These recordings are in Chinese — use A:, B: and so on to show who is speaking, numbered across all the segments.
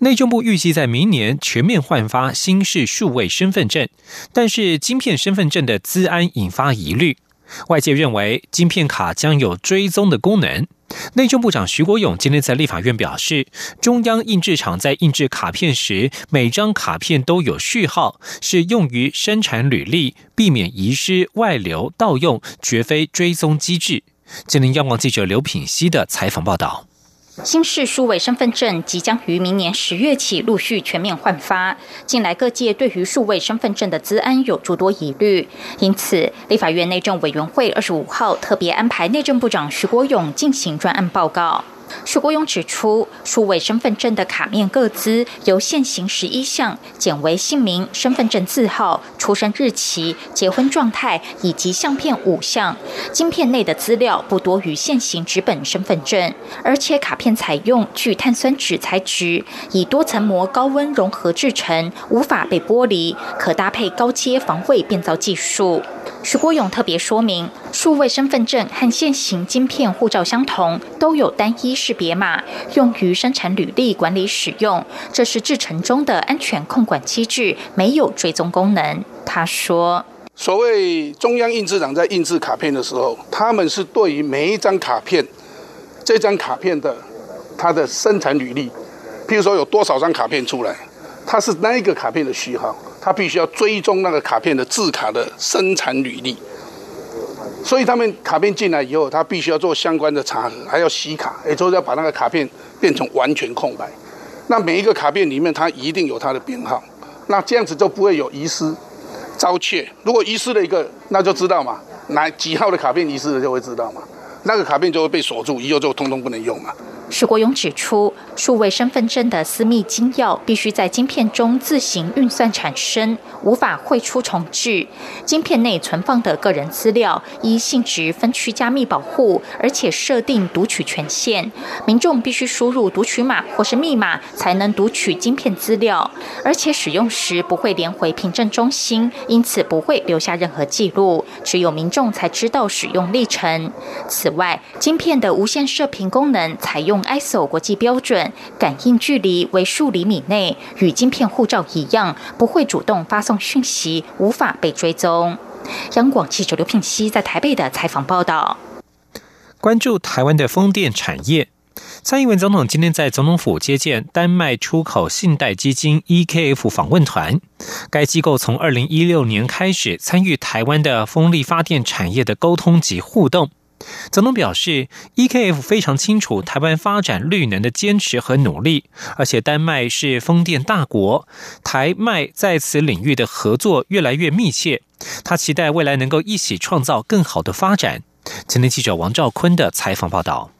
A: 内政部预计在明年全面换发新式数位身份证，但是晶片身份证的资安引发疑虑。外界认为晶片卡将有追踪的功能。内政部长徐国勇今天在立法院表示，中央印制厂在印制卡片时，每张卡片都有序号，是用于生产履历，避免遗失、外流、盗用，绝非追踪机制。今天央广记者刘品熙的采访报道。
B: 新式数位身份证即将于明年十月起陆续全面换发。近来各界对于数位身份证的资安有诸多疑虑，因此立法院内政委员会二十五号特别安排内政部长徐国勇进行专案报告。徐国勇指出，数位身份证的卡面各资由现行十一项减为姓名、身份证字号、出生日期、结婚状态以及相片五项。晶片内的资料不多于现行纸本身份证，而且卡片采用聚碳酸酯材质，以多层膜高温融合制成，无法被剥离，可搭配高阶防伪变造技术。徐国勇特别说明，数位身份证和现行晶片护照相同，都有单一识别码，用于生产履历管理使用。这是制成中的安全控管机制，没有追踪功能。他说：“
C: 所谓中央印制厂在印制卡片的时候，他们是对于每一张卡片，这张卡片的它的生产履历，譬如说有多少张卡片出来，它是那一个卡片的序号。”他必须要追踪那个卡片的字卡的生产履历，所以他们卡片进来以后，他必须要做相关的查核，还要洗卡，也就是要把那个卡片变成完全空白。那每一个卡片里面，它一定有它的编号，那这样子就不会有遗失、遭窃。如果遗失了一个，那就知道嘛，哪几号的卡片遗失了就会知道嘛，那个卡片就会被锁住，以后就通通不能用嘛。
B: 徐国勇指出，数位身份证的私密金钥必须在晶片中自行运算产生，无法汇出重置。晶片内存放的个人资料依性质分区加密保护，而且设定读取权限。民众必须输入读取码或是密码才能读取晶片资料，而且使用时不会连回凭证中心，因此不会留下任何记录，只有民众才知道使用历程。此外，晶片的无线射频功能采用。ISO 国际标准，感应距离为数厘米内，与晶片护照一样，不会主动发送讯息，无法被追踪。央广记者刘聘熙在台北的采访报道。
A: 关注台湾的风电产业，蔡英文总统今天在总统府接见丹麦出口信贷基金 EKF 访问团。该机构从二零一六年开始参与台湾的风力发电产业的沟通及互动。总统表示，EKF 非常清楚台湾发展绿能的坚持和努力，而且丹麦是风电大国，台麦在此领域的合作越来越密切。他期待未来能够一起创造更好的发展。今天记者王兆坤的采访报道。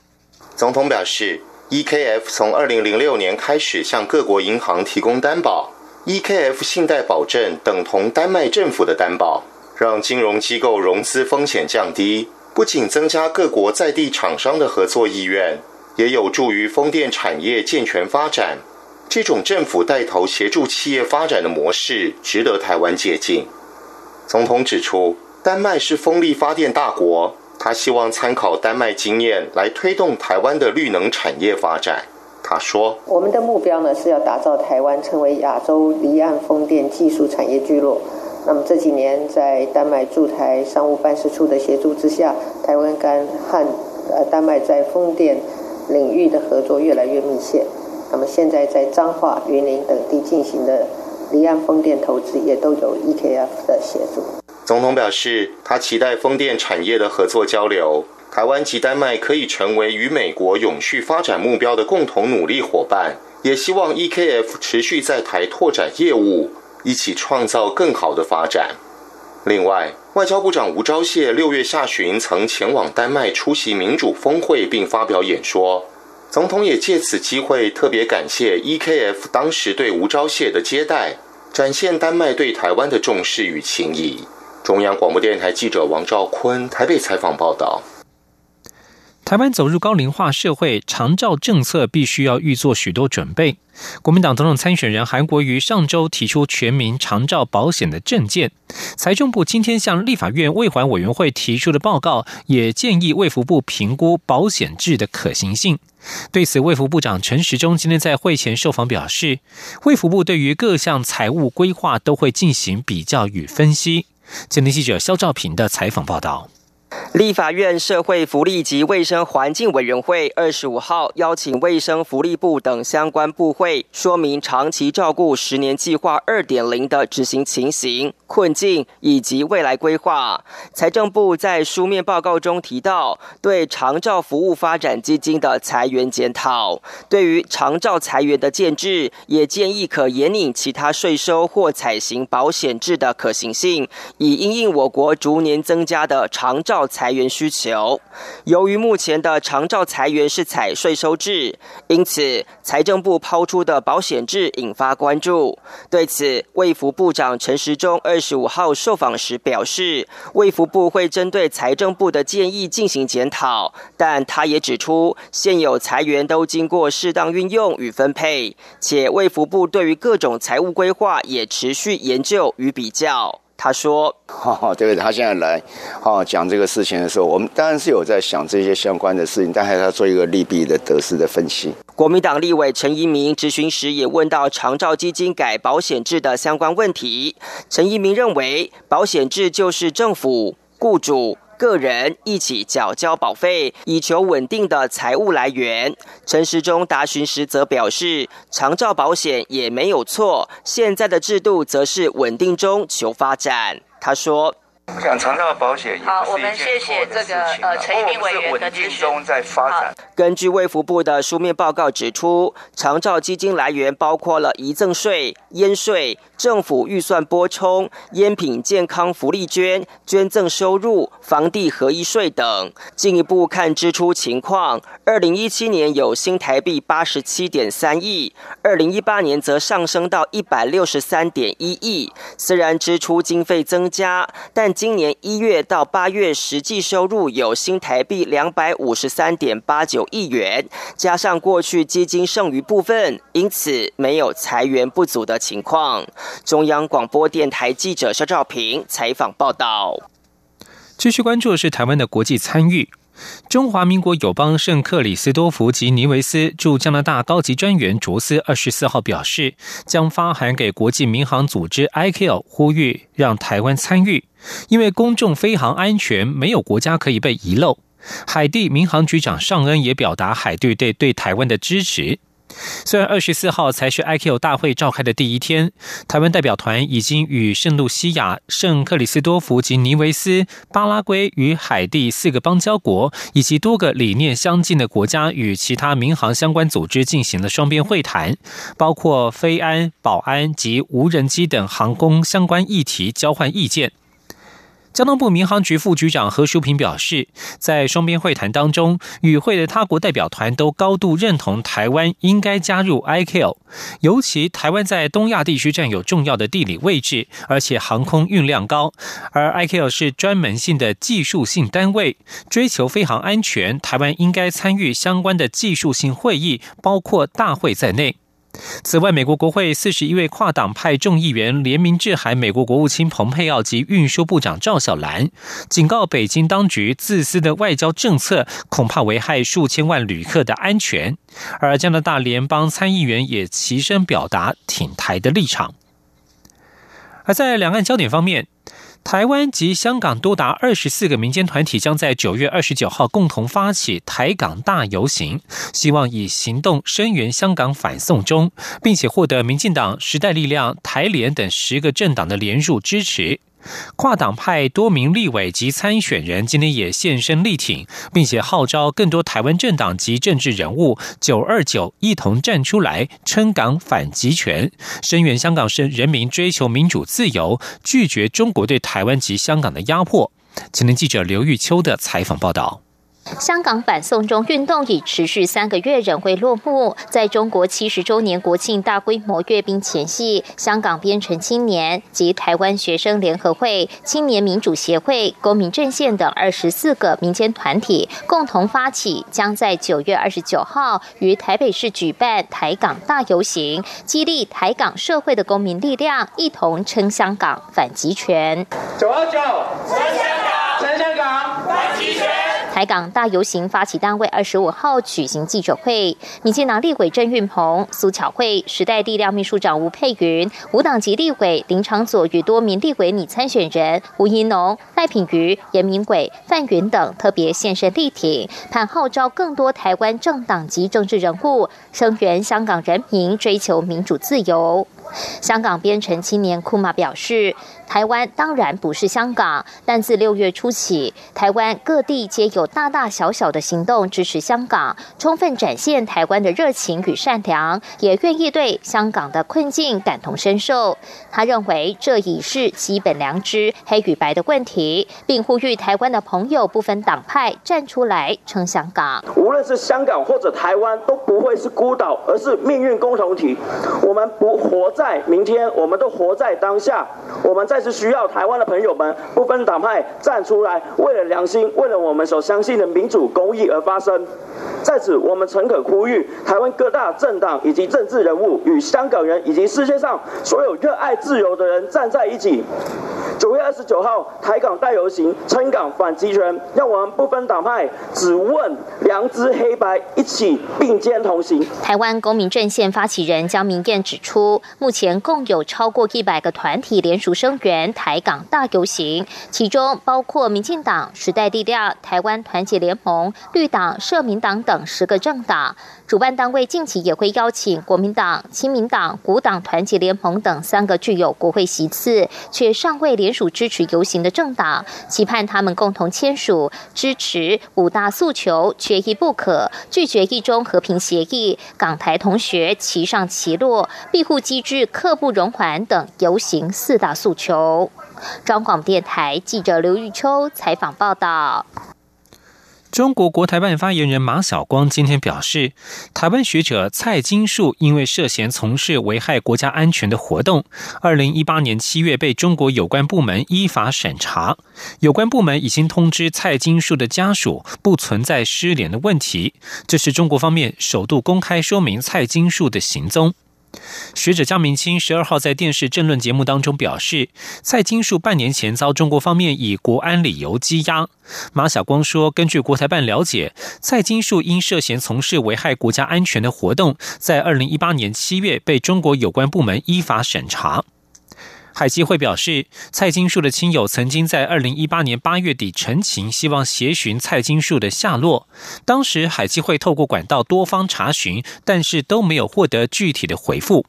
D: 总统表示，EKF 从二零零六年开始向各国银行提供担保，EKF 信贷保证等同丹麦政府的担保，让金融机构融资风险降低。不仅增加各国在地厂商的合作意愿，也有助于风电产业健全发展。这种政府带头协助企业发展的模式，值得台湾借鉴。总统指出，丹麦是风力发电大国，他希望参考丹麦经验来推动台湾的绿能产业发展。他说：“
E: 我们的目标呢，是要打造台湾成为亚洲离岸风电技术产业聚落。”那么这几年，在丹麦驻台商务办事处的协助之下，台湾跟和呃丹麦在风电领域的合作越来越密切。那么现在在彰化、云林等地进行的离岸风电投资，也都有 EKF 的协助。
D: 总统表示，他期待风电产业的合作交流，台湾及丹麦可以成为与美国永续发展目标的共同努力伙伴，也希望 EKF 持续在台拓展业务。一起创造更好的发展。另外，外交部长吴钊燮六月下旬曾前往丹麦出席民主峰会，并发表演说。总统也借此机会特别感谢 EKF 当时对吴钊燮的接待，展现丹麦对台湾的重视与情谊。中央广播电台记者王兆坤台北采访报道。
A: 台湾走入高龄化社会，长照政策必须要预做许多准备。国民党总统参选人韩国瑜上周提出全民长照保险的政见，财政部今天向立法院卫环委员会提出的报告，也建议卫福部评估保险制的可行性。对此，卫福部长陈时中今天在会前受访表示，卫福部对于各项财务规划都会进行比较与分析。今天记者肖兆平的采访报道。
F: 立法院社会福利及卫生环境委员会二十五号邀请卫生福利部等相关部会说明长期照顾十年计划二点零的执行情形、困境以及未来规划。财政部在书面报告中提到，对长照服务发展基金的裁员检讨，对于长照裁员的建制，也建议可延领其他税收或采行保险制的可行性，以因应我国逐年增加的长照裁。裁员需求，由于目前的长照裁员是采税收制，因此财政部抛出的保险制引发关注。对此，卫福部长陈时中二十五号受访时表示，卫福部会针对财政部的建议进行检讨，但他也指出，现有裁员都经过适当运用与分配，且卫福部对于各种财务规划也持续研究与比较。他说：“
G: 哈，对，他现在来，哈，讲这个事情的时候，我们当然是有在想这些相关的事情，但还是要做一个利弊的得失的分析。”
F: 国民党立委陈一鸣质询时也问到长照基金改保险制的相关问题。陈一鸣认为，保险制就是政府、雇主。个人一起缴交保费，以求稳定的财务来源。陈时中答询时则表示，长照保险也没有错，现在的制度则是稳定中求发展。他说。
H: 讲长照保险好，我们谢谢这个呃陈一鸣委员的咨询。在发展。
F: 根据卫福部的书面报告指出，长照基金来源包括了遗赠税、烟税、政府预算拨充、烟品健康福利捐、捐赠收入、房地合一税等。进一步看支出情况，二零一七年有新台币八十七点三亿，二零一八年则上升到一百六十三点一亿。虽然支出经费增加，但今年一月到八月实际收入有新台币两百五十三点八九亿元，加上过去基金剩余部分，因此没有裁员不足的情况。中央广播电台记者肖兆平采访报道。
A: 继续关注的是台湾的国际参与。中华民国友邦圣克里斯多福及尼维斯驻加拿大高级专员卓斯二十四号表示，将发函给国际民航组织 ICAO，呼吁让台湾参与，因为公众飞航安全没有国家可以被遗漏。海地民航局长尚恩也表达海地对对台湾的支持。虽然二十四号才是 IQ 大会召开的第一天，台湾代表团已经与圣露西亚、圣克里斯多福及尼维斯、巴拉圭与海地四个邦交国，以及多个理念相近的国家与其他民航相关组织进行了双边会谈，包括飞安、保安及无人机等航空相关议题交换意见。交通部民航局副局长何淑平表示，在双边会谈当中，与会的他国代表团都高度认同台湾应该加入 ICAO，尤其台湾在东亚地区占有重要的地理位置，而且航空运量高，而 ICAO 是专门性的技术性单位，追求飞航安全，台湾应该参与相关的技术性会议，包括大会在内。此外，美国国会四十一位跨党派众议员联名致函美国国务卿蓬佩奥及运输部长赵小兰，警告北京当局自私的外交政策恐怕危害数千万旅客的安全。而加拿大联邦参议员也齐声表达挺台的立场。而在两岸焦点方面。台湾及香港多达二十四个民间团体将在九月二十九号共同发起台港大游行，希望以行动声援香港反送中，并且获得民进党、时代力量、台联等十个政党的联入支持。跨党派多名立委及参选人今天也现身力挺，并且号召更多台湾政党及政治人物“九二九”一同站出来，撑港反集权，声援香港是人民追求民主自由，拒绝中国对台湾及香港的压迫。前天记者刘玉秋的采访报道。
I: 香港反送中运动已持续三个月，仍未落幕。在中国七十周年国庆大规模阅兵前夕，香港编程青年及台湾学生联合会、青年民主协会、公民阵线等二十四个民间团体共同发起，将在九月二十九号于台北市举办台港大游行，激励台港社会的公民力量，一同撑香港反集权。九二九，撑香港，撑香港，反集权。台港大游行发起单位二十五号举行记者会，民进党立委郑运鹏、苏巧慧、时代力量秘书长吴佩云、无党籍立委林长佐与多名立委拟参选人吴怡农、赖品瑜、严明伟、范云等特别现身力挺，盼号召更多台湾政党及政治人物声援香港人民追求民主自由。香港编程青年库马表示。台湾当然不是香港，但自六月初起，台湾各地皆有大大小小的行动支持香港，充分展现台湾的热情与善良，也愿意对香港的困境感同身受。他认为这已是基本良知，黑与白的问题，并呼吁台湾的朋友不分党派站出来撑香港。
J: 无论是香港或者台湾，都不会是孤岛，而是命运共同体。我们不活在明天，我们都活在当下。我们在。是需要台湾的朋友们不分党派站出来，为了良心，为了我们所相信的民主公义而发声。在此，我们诚恳呼吁台湾各大政党以及政治人物与香港人以及世界上所有热爱自由的人站在一起。九月二十九号，台港大游行，撑港反集权，让我们不分党派，只问良知黑白，一起并肩同行。
I: 台湾公民阵线发起人江明燕指出，目前共有超过一百个团体联署声援台港大游行，其中包括民进党、时代力量、台湾团结联盟、绿党、社民党等十个政党。主办单位近期也会邀请国民党、亲民党、古党团结联盟等三个具有国会席次却尚未联署支持游行的政党，期盼他们共同签署支持五大诉求，缺一不可，拒绝一中和平协议，港台同学齐上齐落，庇护机制刻不容缓等游行四大诉求。中广电台记者刘玉秋采访报道。
A: 中国国台办发言人马晓光今天表示，台湾学者蔡金树因为涉嫌从事危害国家安全的活动，二零一八年七月被中国有关部门依法审查。有关部门已经通知蔡金树的家属，不存在失联的问题。这是中国方面首度公开说明蔡金树的行踪。学者江明清十二号在电视政论节目当中表示，蔡金树半年前遭中国方面以国安理由羁押。马晓光说，根据国台办了解，蔡金树因涉嫌从事危害国家安全的活动，在二零一八年七月被中国有关部门依法审查。海基会表示，蔡金树的亲友曾经在二零一八年八月底陈情，希望协寻蔡金树的下落。当时海基会透过管道多方查询，但是都没有获得具体的回复。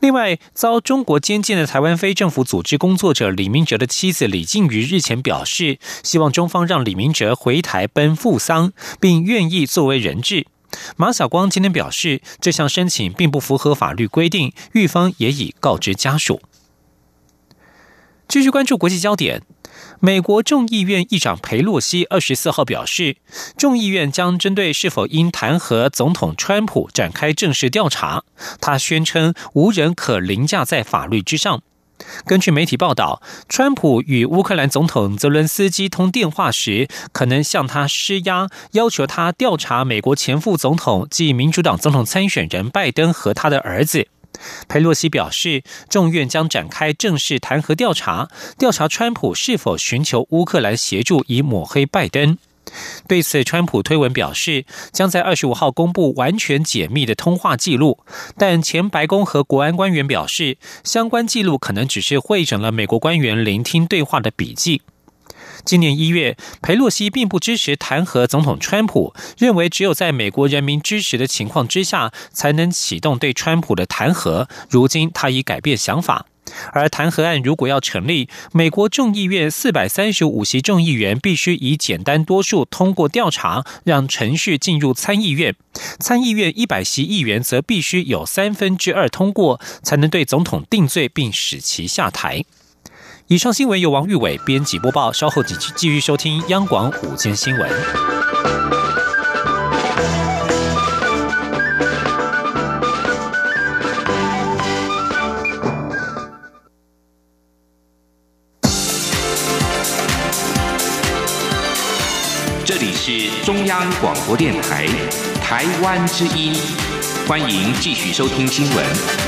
A: 另外，遭中国监禁的台湾非政府组织工作者李明哲的妻子李静瑜日前表示，希望中方让李明哲回台奔赴丧，并愿意作为人质。马晓光今天表示，这项申请并不符合法律规定，狱方也已告知家属。继续关注国际焦点。美国众议院议长佩洛西二十四号表示，众议院将针对是否应弹劾总统川普展开正式调查。他宣称，无人可凌驾在法律之上。根据媒体报道，川普与乌克兰总统泽伦斯基通电话时，可能向他施压，要求他调查美国前副总统即民主党总统参选人拜登和他的儿子。佩洛西表示，众院将展开正式弹劾调查，调查川普是否寻求乌克兰协助以抹黑拜登。对此，川普推文表示，将在二十五号公布完全解密的通话记录，但前白宫和国安官员表示，相关记录可能只是汇整了美国官员聆听对话的笔记。今年一月，佩洛西并不支持弹劾总统川普，认为只有在美国人民支持的情况之下，才能启动对川普的弹劾。如今，他已改变想法。而弹劾案如果要成立，美国众议院四百三十五席众议员必须以简单多数通过调查，让程序进入参议院。参议院一百席议员则必须有三分之二通过，才能对总统定罪并使其下台。以上新闻由王玉伟编辑播报，稍后继续继续收听央广午间新闻。
K: 这里是中央广播电台，台湾之音，欢迎继续收听新闻。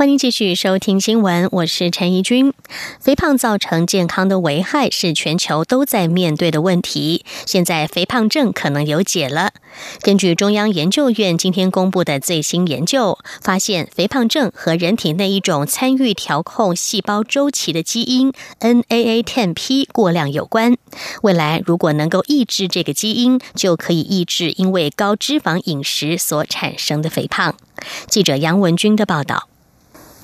L: 欢迎继续收听新闻，我是陈怡君。肥胖造成健康的危害是全球都在面对的问题。现在肥胖症可能有解了。根据中央研究院今天公布的最新研究，发现肥胖症和人体内一种参与调控细胞周期的基因 NAA10P 过量有关。未来如果能够抑制这个基因，就可以抑制因为高脂肪饮食所产生的肥胖。记者杨文军的报道。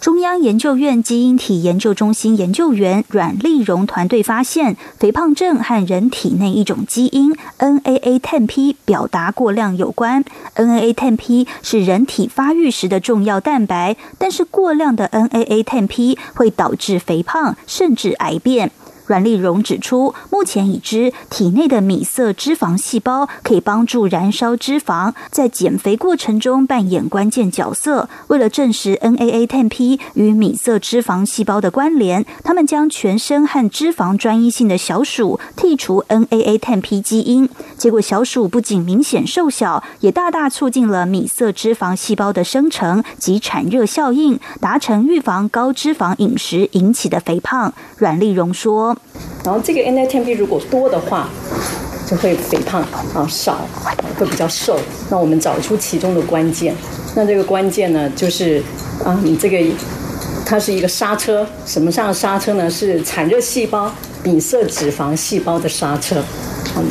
M: 中央研究院基因体研究中心研究员阮丽荣团队发现，肥胖症和人体内一种基因 NAA10P 表达过量有关。NAA10P 是人体发育时的重要蛋白，但是过量的 NAA10P 会导致肥胖，甚至癌变。阮丽荣指出，目前已知体内的米色脂肪细胞可以帮助燃烧脂肪，在减肥过程中扮演关键角色。为了证实 NAA10P 与米色脂肪细胞的关联，他们将全身和脂肪专一性的小鼠剔除 NAA10P 基因，结果小鼠不仅明显瘦小，也大大促进了米色脂肪细胞的生成及产热效应，达成预防高脂肪饮食引起的肥胖。阮丽荣说。
N: 然后这个 NATP 如果多的话，就会肥胖啊；少会比较瘦。那我们找出其中的关键。那这个关键呢，就是啊，你这个它是一个刹车，什么上的刹车呢？是产热细胞、比色脂肪细胞的刹车。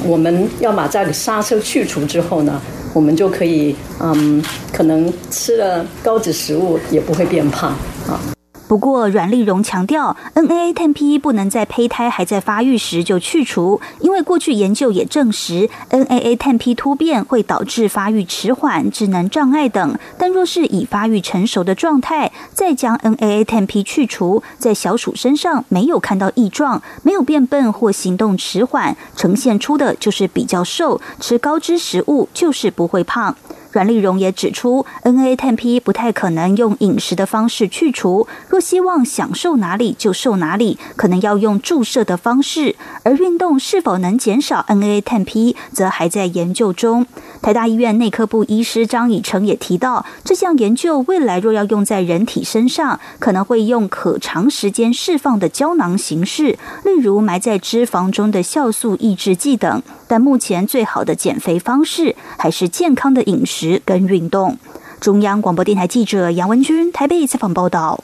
N: 我们要把这个刹车去除之后呢，我们就可以嗯，可能吃了高脂食物也不会变胖啊。
M: 不过，阮丽荣强调，NAA10P 不能在胚胎还在发育时就去除，因为过去研究也证实，NAA10P 突变会导致发育迟缓、智能障碍等。但若是已发育成熟的状态，再将 NAA10P 去除，在小鼠身上没有看到异状，没有变笨或行动迟缓，呈现出的就是比较瘦，吃高脂食物就是不会胖。阮丽荣也指出，NAA10P 不太可能用饮食的方式去除。若希望想瘦哪里就瘦哪里，可能要用注射的方式。而运动是否能减少 NAA10P，则还在研究中。台大医院内科部医师张以成也提到，这项研究未来若要用在人体身上，可能会用可长时间释放的胶囊形式，例如埋在脂肪中的酵素抑制剂等。但目前最好的减肥方式还是健康的饮食。跟运动。中央广播电台记者杨文君台北采访报道。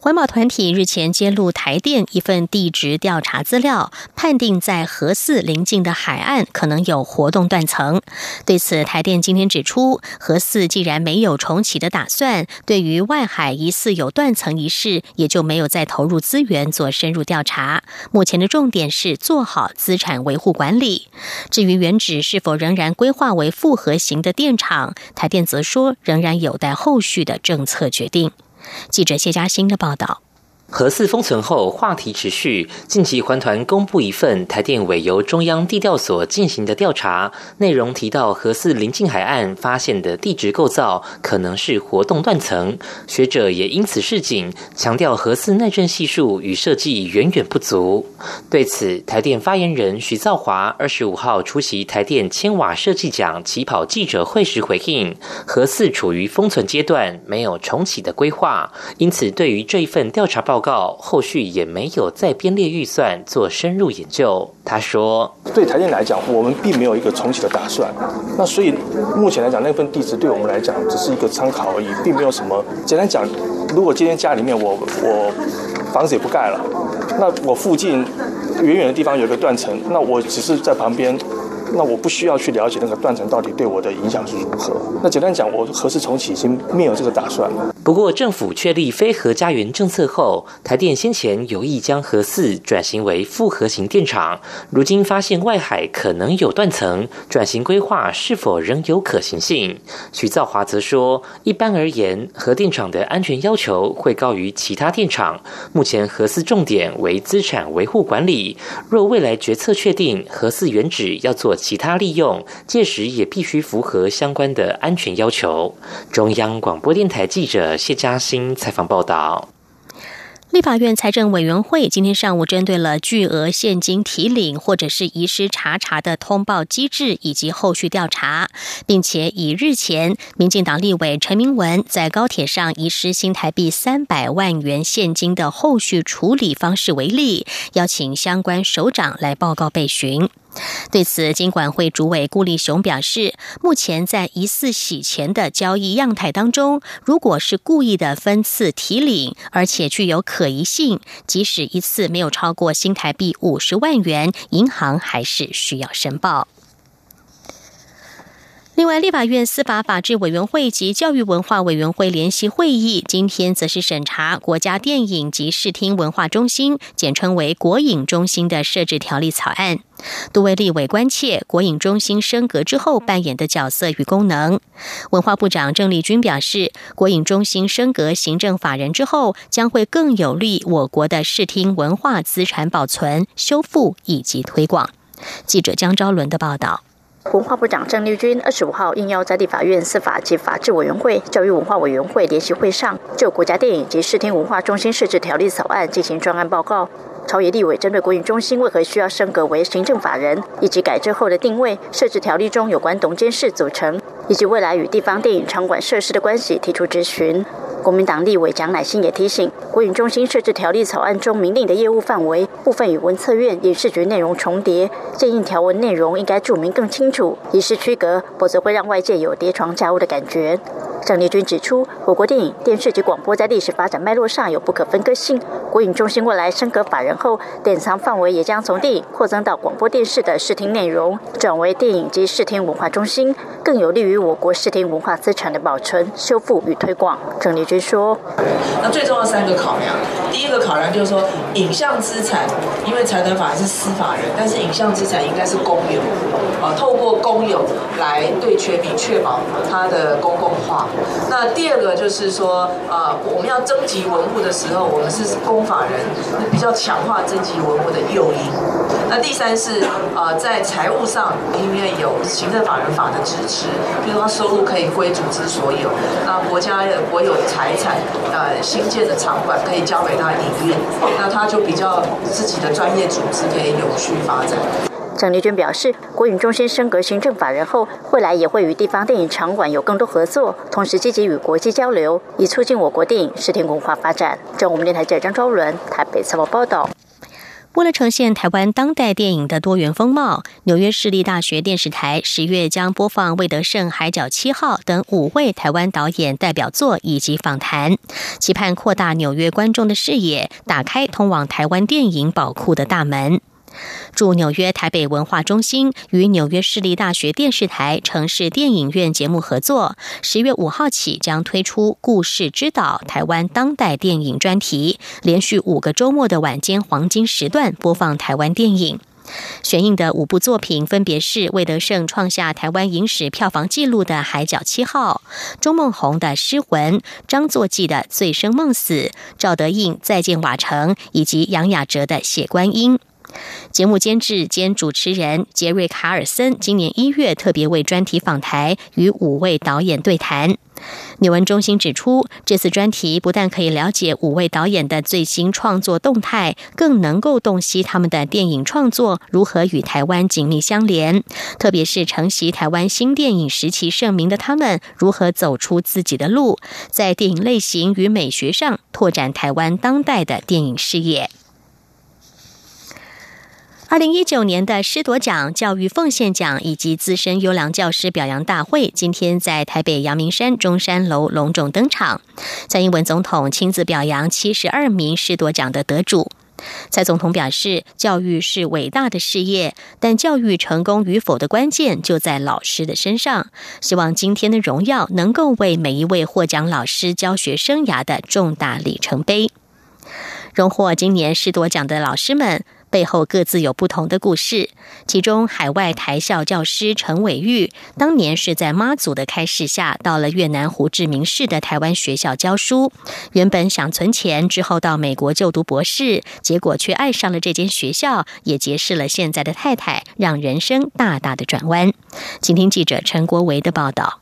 L: 环保团体日前揭露台电一份地质调查资料，判定在核四临近的海岸可能有活动断层。对此，台电今天指出，核四既然没有重启的打算，对于外海疑似有断层一事，也就没有再投入资源做深入调查。目前的重点是做好资产维护管理。至于原址是否仍然规划为复合型的电厂，台电则说仍然有待后续的政策决定。记者谢佳欣的报道。
O: 核四封存后，话题持续。近期环团公布一份台电委由中央地调所进行的调查，内容提到核四临近海岸发现的地质构造可能是活动断层。学者也因此示警，强调核四耐震系数与设计远远不足。对此，台电发言人徐造华二十五号出席台电千瓦设计奖起跑记者会时回应：核四处于封存阶段，没有重启的规划，因此对于这一份调查报。报告后续也没有再编列预算做深入研究。他说：“
P: 对台电来讲，我们并没有一个重启的打算。那所以目前来讲，那份地址对我们来讲只是一个参考而已，并没有什么。简单讲，如果今天家里面我我房子也不盖了，那我附近远远的地方有一个断层，那我只是在旁边。”那我不需要去了解那个断层到底对我的影响是如何。那简单讲，我核四重启已经没有这个打算了。
O: 不过，政府确立非核家园政策后，台电先前有意将核四转型为复合型电厂，如今发现外海可能有断层，转型规划是否仍有可行性？徐兆华则说，一般而言，核电厂的安全要求会高于其他电厂。目前核四重点为资产维护管理，若未来决策确定核四原址要做。其他利用，届时也必须符合相关的安全要求。中央广播电台记者谢嘉欣采访报道。
L: 立法院财政委员会今天上午针对了巨额现金提领或者是遗失查查的通报机制以及后续调查，并且以日前民进党立委陈明文在高铁上遗失新台币三百万元现金的后续处理方式为例，邀请相关首长来报告备询。对此，金管会主委顾立雄表示，目前在疑似洗钱的交易样态当中，如果是故意的分次提领，而且具有可疑性，即使一次没有超过新台币五十万元，银行还是需要申报。另外，立法院司法法制委员会及教育文化委员会联席会议今天则是审查国家电影及视听文化中心（简称为国影中心）的设置条例草案。多位立委关切国影中心升格之后扮演的角色与功能。文化部长郑丽君表示，国影中心升格行政法人之后，将会更有利我国的视听文化资产保存、修复以及推广。记者江昭伦的报道。
Q: 文化部长郑丽君二十五号应邀在立法院司法及法制委员会、教育文化委员会联席会上，就国家电影及视听文化中心设置条例草案进行专案报告。朝野立委针对国影中心为何需要升格为行政法人，以及改制后的定位、设置条例中有关董监事组成，以及未来与地方电影场馆设施的关系提出质询。国民党立委蒋乃馨也提醒，国影中心设置条例草案中明令的业务范围部分与文策院影视局内容重叠，建议条文内容应该注明更清楚，以示区隔，否则会让外界有叠床架屋的感觉。郑立军指出，我国电影、电视及广播在历史发展脉络上有不可分割性。国影中心未来升格法人后，典藏范围也将从电影扩增到广播电视的视听内容，转为电影及视听文化中心，更有利于我国视听文化资产的保存、修复与推广。郑立军说：“
R: 那最重要三个考量，第一个考量就是说，影像资产，因为财团法是司法人，但是影像资产应该是公有，啊，透过公有来对全民确保它的公共化。”那第二个就是说，呃，我们要征集文物的时候，我们是公法人，比较强化征集文物的诱因。那第三是，呃，在财务上，因为有行政法人法的支持，比如说收入可以归组织所有，那国家的国有财产，呃，新建的场馆可以交给他营运，那他就比较自己的专业组织可以有序发展。
Q: 郑丽娟表示，国影中心升格行政法人后，未来也会与地方电影场馆有更多合作，同时积极与国际交流，以促进我国电影视听文化发展。中央电台记者张昭伦台北采访报道。
L: 为了呈现台湾当代电影的多元风貌，纽约市立大学电视台十月将播放魏德胜《海角七号》等五位台湾导演代表作以及访谈，期盼扩大纽约观众的视野，打开通往台湾电影宝库的大门。驻纽约台北文化中心与纽约市立大学电视台城市电影院节目合作，十月五号起将推出“故事之岛”台湾当代电影专题，连续五个周末的晚间黄金时段播放台湾电影。选映的五部作品分别是魏德胜创下台湾影史票房纪录的《海角七号》，钟梦宏的《失魂》，张作骥的《醉生梦死》，赵德胤《再见瓦城》，以及杨雅哲的《血观音》。节目监制兼主持人杰瑞卡尔森今年一月特别为专题访台，与五位导演对谈。纽文中心指出，这次专题不但可以了解五位导演的最新创作动态，更能够洞悉他们的电影创作如何与台湾紧密相连。特别是承袭台湾新电影时期盛名的他们，如何走出自己的路，在电影类型与美学上拓展台湾当代的电影事业。二零一九年的师铎奖、教育奉献奖以及资深优良教师表扬大会，今天在台北阳明山中山楼隆重登场。蔡英文总统亲自表扬七十二名师铎奖的得主。蔡总统表示，教育是伟大的事业，但教育成功与否的关键就在老师的身上。希望今天的荣耀能够为每一位获奖老师教学生涯的重大里程碑。荣获今年师铎奖的老师们。背后各自有不同的故事。其中，海外台校教师陈伟玉当年是在妈祖的开示下，到了越南胡志明市的台湾学校教书。原本想存钱，之后到美国就读博士，结果却爱上了这间学校，也结识了现在的太太，让人生大大的转弯。请听记者陈国维的报道。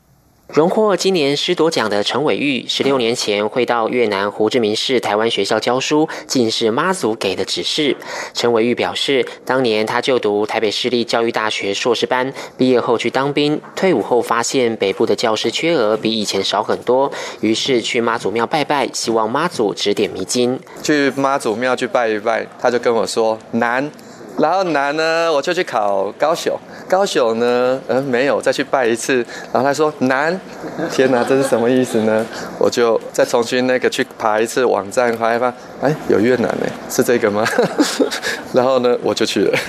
S: 荣获今年师铎奖的陈伟玉，十六年前会到越南胡志明市台湾学校教书，竟是妈祖给的指示。陈伟玉表示，当年他就读台北市立教育大学硕士班，毕业后去当兵，退伍后发现北部的教师缺额比以前少很多，于是去妈祖庙拜拜，希望妈祖指点迷津。
T: 去妈祖庙去拜一拜，他就跟我说难。然后南呢，我就去考高雄，高雄呢，呃，没有，再去拜一次。然后他说南，天哪，这是什么意思呢？我就再重新那个去爬一次网站，发一发，哎，有越南呢，是这个吗？然后呢，我就去了。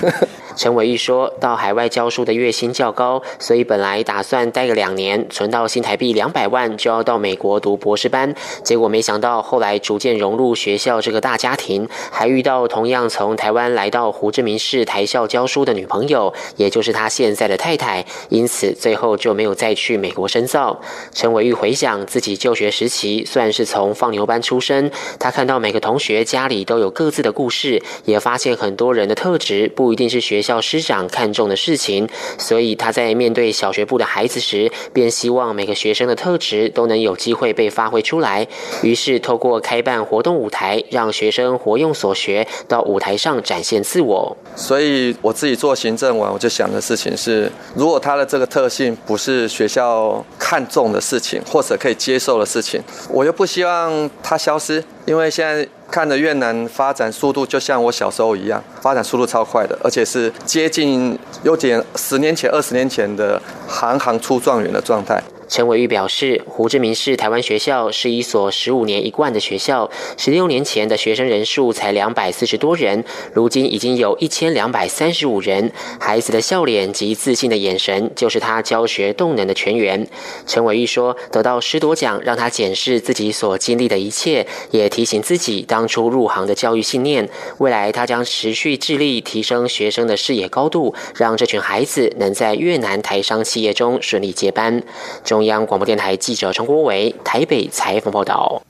S: 陈伟玉说到海外教书的月薪较高，所以本来打算待个两年，存到新台币两百万，就要到美国读博士班。结果没想到后来逐渐融入学校这个大家庭，还遇到同样从台湾来到胡志明市台校教书的女朋友，也就是他现在的太太，因此最后就没有再去美国深造。陈伟玉回想自己就学时期，虽然是从放牛班出身，他看到每个同学家里都有各自的故事，也发现很多人的特质不一定是学校。教师长看重的事情，所以他在面对小学部的孩子时，便希望每个学生的特质都能有机会被发挥出来。于是，透过开办活动舞台，让学生活用所学到舞台上展现自我。
T: 所以，我自己做行政完，我就想的事情是：如果他的这个特性不是学校看重的事情，或者可以接受的事情，我又不希望他消失，因为现在。看着越南发展速度，就像我小时候一样，发展速度超快的，而且是接近有点十年前、二十年前的行行出状元的状态。
S: 陈伟玉表示，胡志明市台湾学校是一所十五年一贯的学校，十六年前的学生人数才两百四十多人，如今已经有一千两百三十五人。孩子的笑脸及自信的眼神，就是他教学动能的泉源。陈伟玉说，得到师铎奖，让他检视自己所经历的一切，也提醒自己当初入行的教育信念。未来他将持续致力提升学生的视野高度，让这群孩子能在越南台商企业中顺利接班。中。中央广播电台记者陈国伟台北采访报道。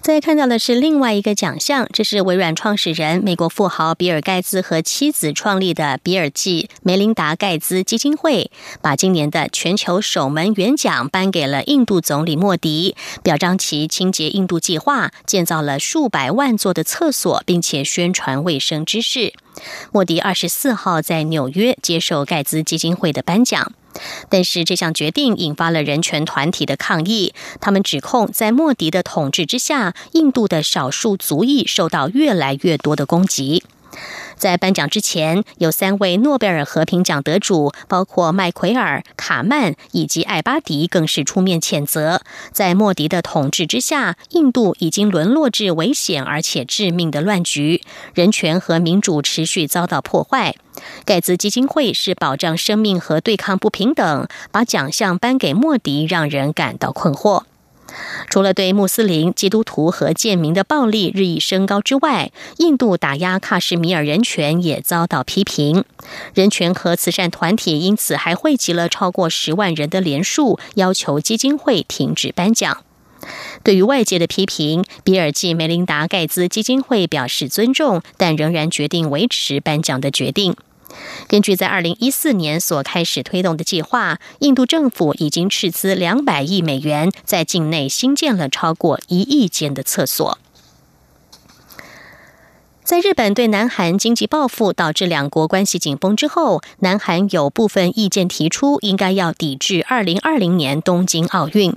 L: 再看到的是另外一个奖项，这是微软创始人、美国富豪比尔盖茨和妻子创立的比尔济梅琳达盖茨基金会，把今年的全球守门员奖颁给了印度总理莫迪，表彰其清洁印度计划，建造了数百万座的厕所，并且宣传卫生知识。莫迪二十四号在纽约接受盖茨基金会的颁奖。但是这项决定引发了人权团体的抗议，他们指控在莫迪的统治之下，印度的少数族裔受到越来越多的攻击。在颁奖之前，有三位诺贝尔和平奖得主，包括麦奎尔、卡曼以及艾巴迪，更是出面谴责，在莫迪的统治之下，印度已经沦落至危险而且致命的乱局，人权和民主持续遭到破坏。盖茨基金会是保障生命和对抗不平等，把奖项颁给莫迪，让人感到困惑。除了对穆斯林、基督徒和贱民的暴力日益升高之外，印度打压喀什米尔人权也遭到批评。人权和慈善团体因此还汇集了超过十万人的联署，要求基金会停止颁奖。对于外界的批评，比尔季梅琳达盖茨基金会表示尊重，但仍然决定维持颁奖的决定。根据在二零一四年所开始推动的计划，印度政府已经斥资两百亿美元，在境内新建了超过一亿间的厕所。在日本对南韩经济报复导致两国关系紧绷之后，南韩有部分意见提出，应该要抵制二零二零年东京奥运。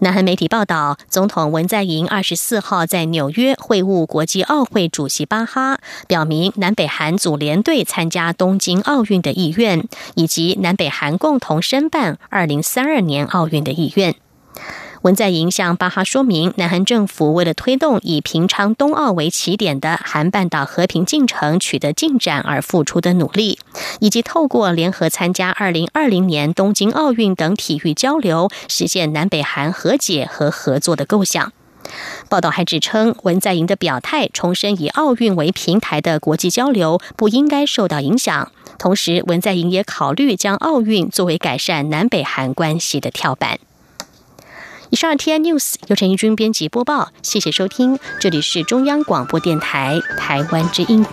L: 南韩媒体报道，总统文在寅二十四号在纽约会晤国际奥会主席巴哈，表明南北韩组联队参加东京奥运的意愿，以及南北韩共同申办二零三二年奥运的意愿。文在寅向巴哈说明，南韩政府为了推动以平昌冬奥为起点的韩半岛和平进程取得进展而付出的努力，以及透过联合参加二零二零年东京奥运等体育交流，实现南北韩和解和合作的构想。报道还指称，文在寅的表态重申以奥运为平台的国际交流不应该受到影响。同时，文在寅也考虑将奥运作为改善南北韩关系的跳板。以上 T I News 由陈义军编辑播报，谢谢收听，这里是中央广播电台台湾之音。